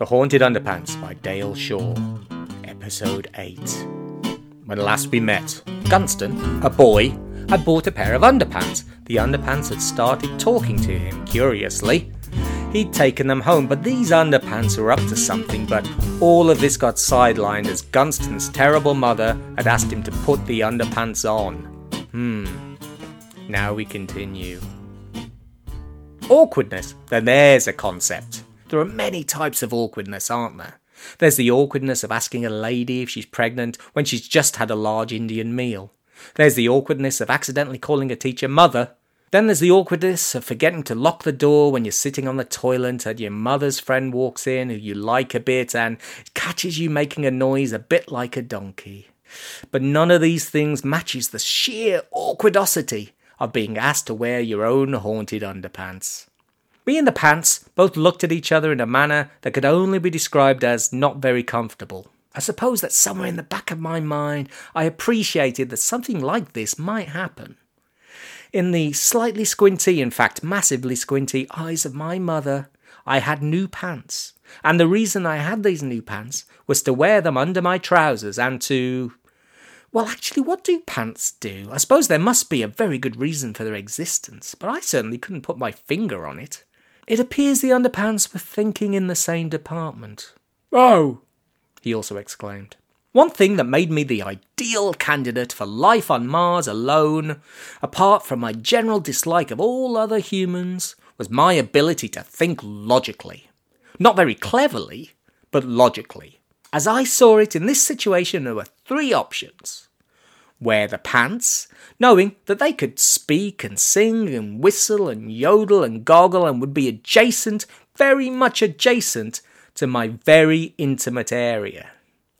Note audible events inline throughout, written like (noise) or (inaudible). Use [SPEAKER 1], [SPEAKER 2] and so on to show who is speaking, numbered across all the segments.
[SPEAKER 1] The Haunted Underpants by Dale Shaw, Episode 8. When last we met, Gunston, a boy, had bought a pair of underpants. The underpants had started talking to him, curiously. He'd taken them home, but these underpants were up to something. But all of this got sidelined as Gunston's terrible mother had asked him to put the underpants on. Hmm. Now we continue. Awkwardness. Then there's a concept. There are many types of awkwardness, aren't there? There's the awkwardness of asking a lady if she's pregnant when she's just had a large Indian meal. There's the awkwardness of accidentally calling a teacher mother then there's the awkwardness of forgetting to lock the door when you're sitting on the toilet and your mother's friend walks in who you like a bit and catches you making a noise a bit like a donkey. But none of these things matches the sheer awkwardosity of being asked to wear your own haunted underpants. Me and the pants both looked at each other in a manner that could only be described as not very comfortable. I suppose that somewhere in the back of my mind I appreciated that something like this might happen. In the slightly squinty, in fact massively squinty, eyes of my mother, I had new pants. And the reason I had these new pants was to wear them under my trousers and to. Well, actually, what do pants do? I suppose there must be a very good reason for their existence, but I certainly couldn't put my finger on it. It appears the underpants were thinking in the same department. Oh! he also exclaimed. One thing that made me the ideal candidate for life on Mars alone, apart from my general dislike of all other humans, was my ability to think logically. Not very cleverly, but logically. As I saw it in this situation, there were three options. Wear the pants, knowing that they could speak and sing and whistle and yodel and goggle and would be adjacent, very much adjacent, to my very intimate area.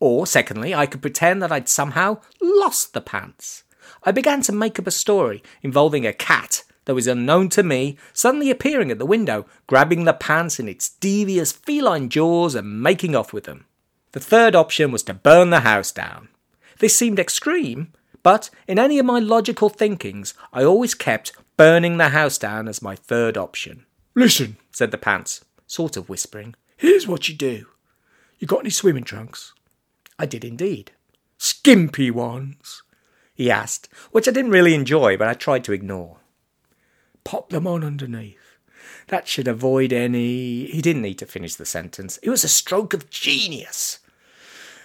[SPEAKER 1] Or, secondly, I could pretend that I'd somehow lost the pants. I began to make up a story involving a cat that was unknown to me suddenly appearing at the window, grabbing the pants in its devious feline jaws and making off with them. The third option was to burn the house down. This seemed extreme, but in any of my logical thinkings, I always kept burning the house down as my third option.
[SPEAKER 2] Listen,
[SPEAKER 1] said the pants, sort of whispering.
[SPEAKER 2] Here's what you do. You got any swimming trunks?
[SPEAKER 1] I did indeed.
[SPEAKER 2] Skimpy ones?
[SPEAKER 1] He asked, which I didn't really enjoy, but I tried to ignore.
[SPEAKER 2] Pop them on underneath.
[SPEAKER 1] That should avoid any. He didn't need to finish the sentence. It was a stroke of genius.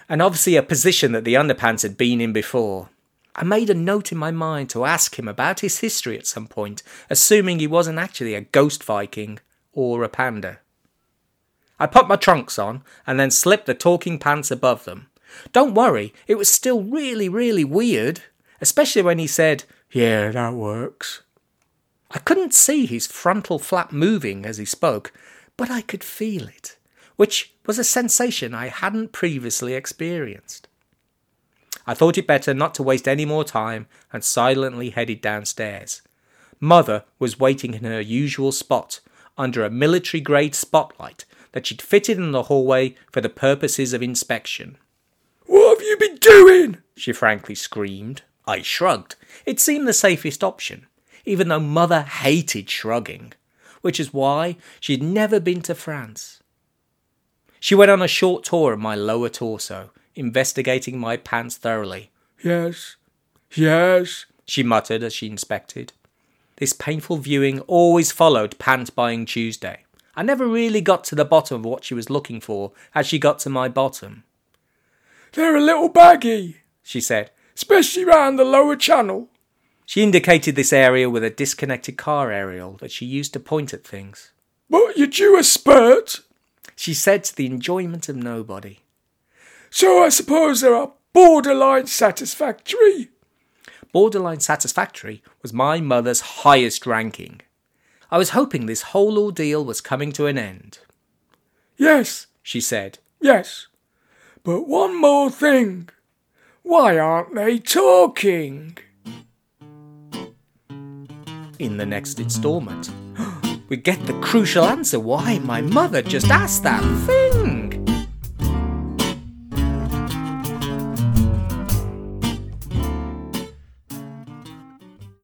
[SPEAKER 1] And obviously a position that the underpants had been in before. I made a note in my mind to ask him about his history at some point, assuming he wasn't actually a ghost Viking or a panda. I put my trunks on and then slipped the talking pants above them. Don't worry, it was still really, really weird, especially when he said,
[SPEAKER 2] Yeah, that works.
[SPEAKER 1] I couldn't see his frontal flap moving as he spoke, but I could feel it, which was a sensation I hadn't previously experienced. I thought it better not to waste any more time and silently headed downstairs. Mother was waiting in her usual spot, under a military grade spotlight that she'd fitted in the hallway for the purposes of inspection.
[SPEAKER 2] What have you been doing?
[SPEAKER 1] she frankly screamed. I shrugged. It seemed the safest option, even though Mother hated shrugging, which is why she'd never been to France. She went on a short tour of my lower torso, investigating my pants thoroughly.
[SPEAKER 2] Yes, yes,
[SPEAKER 1] she muttered as she inspected. This painful viewing always followed Pants Buying Tuesday. I never really got to the bottom of what she was looking for as she got to my bottom.
[SPEAKER 2] They're a little baggy,
[SPEAKER 1] she said,
[SPEAKER 2] especially round the lower channel.
[SPEAKER 1] She indicated this area with a disconnected car aerial that she used to point at things.
[SPEAKER 2] But you due a spurt?
[SPEAKER 1] She said to the enjoyment of nobody.
[SPEAKER 2] So I suppose they are borderline satisfactory.
[SPEAKER 1] Borderline satisfactory was my mother's highest ranking. I was hoping this whole ordeal was coming to an end.
[SPEAKER 2] Yes,
[SPEAKER 1] she said.
[SPEAKER 2] Yes. But one more thing. Why aren't they talking?
[SPEAKER 1] In the next instalment, (gasps) we get the crucial answer why my mother just asked that thing.